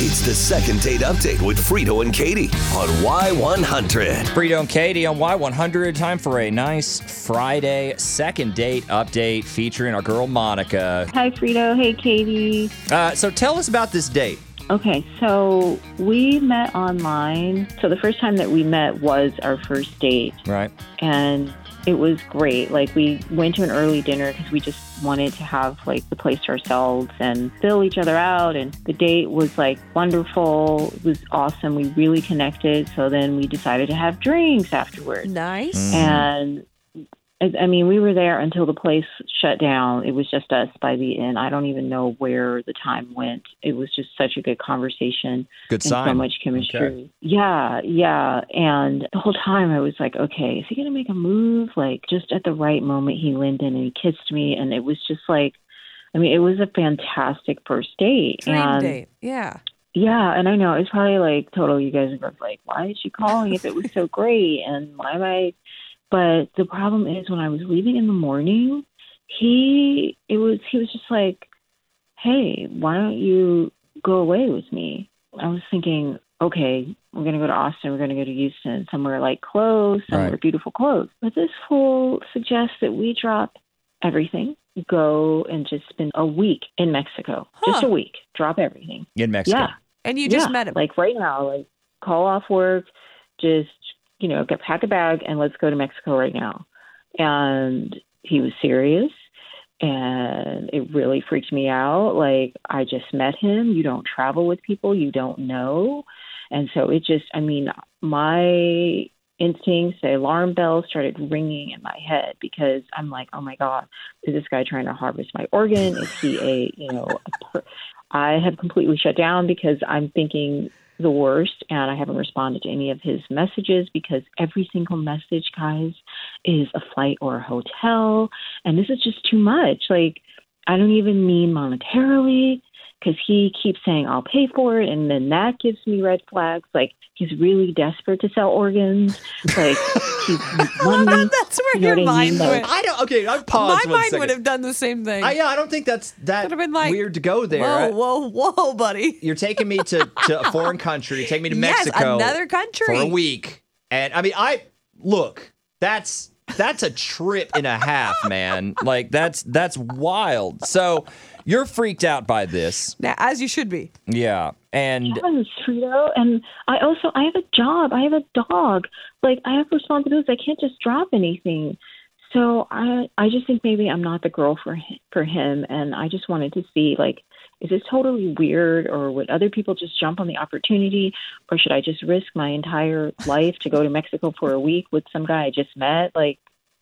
It's the second date update with Frito and Katie on Y100. Frito and Katie on Y100. Time for a nice Friday second date update featuring our girl Monica. Hi, Frito. Hey, Katie. Uh, so tell us about this date. Okay, so we met online. So the first time that we met was our first date, Right. and it was great. Like we went to an early dinner because we just wanted to have like the place to ourselves and fill each other out. And the date was like wonderful. It was awesome. We really connected. So then we decided to have drinks afterwards. Nice. Mm. And I I mean, we were there until the place shut down. It was just us by the end. I don't even know where the time went. It was just such a good conversation Good and so much chemistry. Okay. Yeah, yeah. And the whole time I was like, okay, is he going to make a move? Like, just at the right moment, he leaned in and he kissed me. And it was just like, I mean, it was a fantastic first date. Dream and date. Yeah. yeah, and I know it's probably like total. You guys are both like, why is she calling if it was so great? And why am I? But the problem is when I was leaving in the morning, he it was he was just like, hey, why don't you go away with me? I was thinking, okay, we're gonna go to Austin, we're gonna go to Houston, somewhere like close, somewhere Right. beautiful close. But this fool suggests that we drop everything, go and just spend a week in Mexico, just a week, drop everything. In Mexico. Yeah. And you just Yeah, met him. Like right now, like call off work, just you know, get pack a bag and let's go to Mexico right now. And he was serious and it really freaked me out. Like I just met him. You don't travel with people you don't know. And so it just I mean, my instincts, the alarm bells started ringing in my head because I'm like, oh my God, is this guy trying to harvest my organ? Is he a, you know, a per- I have completely shut down because I'm thinking the worst and I haven't responded to any of his messages because every single message, guys, is a flight or a hotel. And this is just too much. Like, I don't even mean monetarily because he keeps saying, I'll pay for it. And then that gives me red flags. Like, he's really desperate to sell organs. Like, he's money. Oh that's where You know your what I mean? mind Like- went. I don't. Okay, I My pause one mind second. would have done the same thing. I, yeah, I don't think that's that Could've been like, weird to go there. whoa, whoa, whoa, buddy. You're taking me to, to a foreign country. You're taking me to Yes, Mexico. another country. for a week. And I mean, I look, that's that's a trip and a half, man. Like that's that's wild. So you're freaked out by this. Now, as you should be. Yeah. And Yes, Frito. And I also I have a job. I have a dog. Like I have responsibilities. I can't just drop anything. So I I just think maybe I'm not the girl for him, for him. And I just wanted to see like is this totally weird or would other people just jump on the opportunity or should I just risk my entire life to go to Mexico for a week with some guy I just met? Like,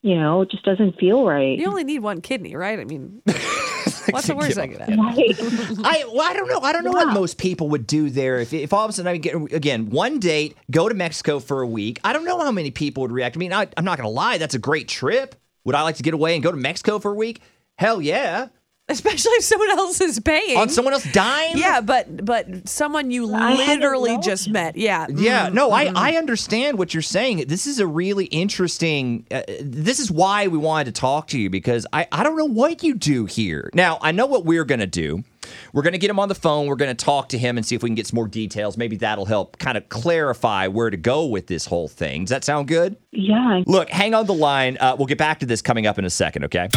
you know, it just doesn't feel right. You only need one kidney, right? I mean, what's the worst I could have? Right. I well, I don't know. I don't know what most people would do there. If, if all of a sudden I get again one date, go to Mexico for a week. I don't know how many people would react. I mean, I, I'm not going to lie. That's a great trip. Would I like to get away and go to Mexico for a week? Hell yeah. Especially if someone else is paying. On someone else dying. yeah, but but someone you I literally just met. Yeah. Yeah, Mm, no, I, mm. I understand what you're saying. This is a really interesting. Uh, this is why we wanted to talk to you because I, I don't know what you do here. Now, I know what we're going to do. We're going to get him on the phone. We're going to talk to him and see if we can get some more details. Maybe that'll help kind of clarify where to go with this whole thing. Does that sound good? Yeah. Look, hang on the line. Uh, we'll get back to this coming up in a second, okay?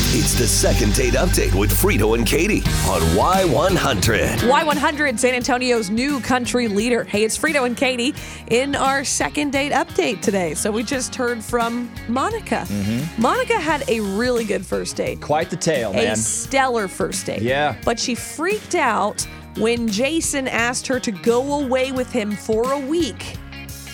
It's the second date update with Frito and Katie on Y100. Y100, San Antonio's new country leader. Hey, it's Frito and Katie in our second date update today. So we just heard from Monica. Mm-hmm. Monica had a really good first date, Quite the tale, a man. stellar first date. Yeah. But she freaked out when Jason asked her to go away with him for a week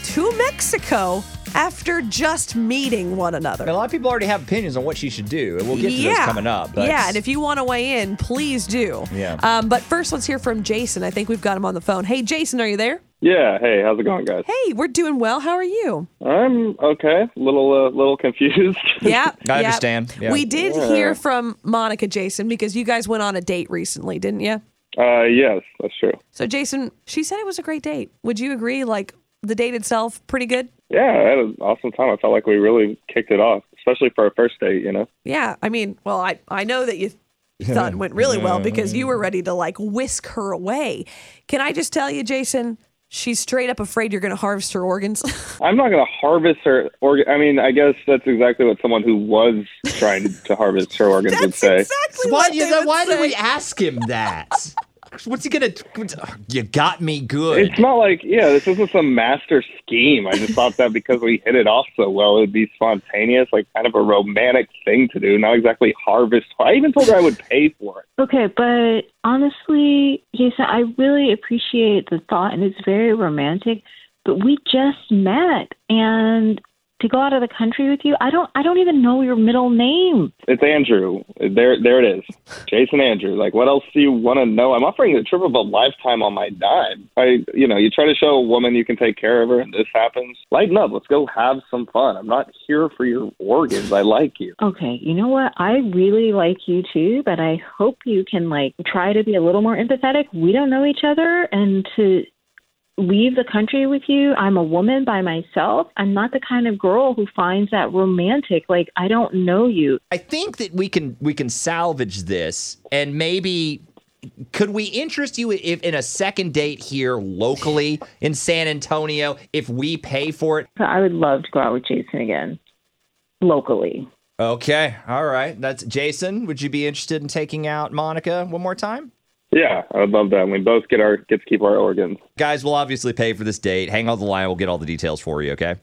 to Mexico after just meeting one another. a lot of people already have opinions on what she should do, and we'll get to those coming up. But Yeah, and if you want to weigh in, please do. Yeah. Um, but first, let's hear from Jason. I think we've got him on the phone. Hey, Jason, are you there? Yeah. Hey, how's it going, guys? Hey, we're doing well. How are you? I'm okay. A little, uh, little confused. Yeah, I yeah. understand. Yeah. We did hear from Monica, Jason, because you guys went on a date recently, didn't you? uh, yes, that's true. So, Jason, she said it was a great date. Would you agree? Like the date itself, pretty good. Yeah, I had an awesome time. I felt like we really kicked it off, especially for our first date. You know. Yeah, I mean, well, I I know that you thought it went really well because you were ready to like whisk her away. Can I just tell you, Jason? She's straight up afraid you're going to harvest her organs. I'm not going to harvest her organ. I mean, I guess that's exactly what someone who was trying to harvest her organs would say. exactly why what you they know, would why did say. we ask him that? What's he gonna? Uh, you got me good. It's not like, yeah, this isn't some master scheme. I just thought that because we hit it off so well, it would be spontaneous, like kind of a romantic thing to do, not exactly harvest. I even told her I would pay for it. Okay, but honestly, Jason, I really appreciate the thought and it's very romantic, but we just met and to go out of the country with you, I don't I don't even know your middle name. It's Andrew. There, there it is. Jason Andrew. Like, what else do you want to know? I'm offering the trip of a lifetime on my dime. I, you know, you try to show a woman you can take care of her, and this happens. Lighten up. Let's go have some fun. I'm not here for your organs. I like you. Okay, you know what? I really like you too, but I hope you can like try to be a little more empathetic. We don't know each other and to leave the country with you. I'm a woman by myself. I'm not the kind of girl who finds that romantic. Like I don't know you. I think that we can we can salvage this and maybe could we interest you if in a second date here locally in San Antonio if we pay for it? I would love to go out with Jason again. Locally. Okay, all right. That's Jason. Would you be interested in taking out Monica one more time? Yeah, I would love that. We both get our get to keep our organs. Guys, we'll obviously pay for this date. Hang on the line. We'll get all the details for you. Okay.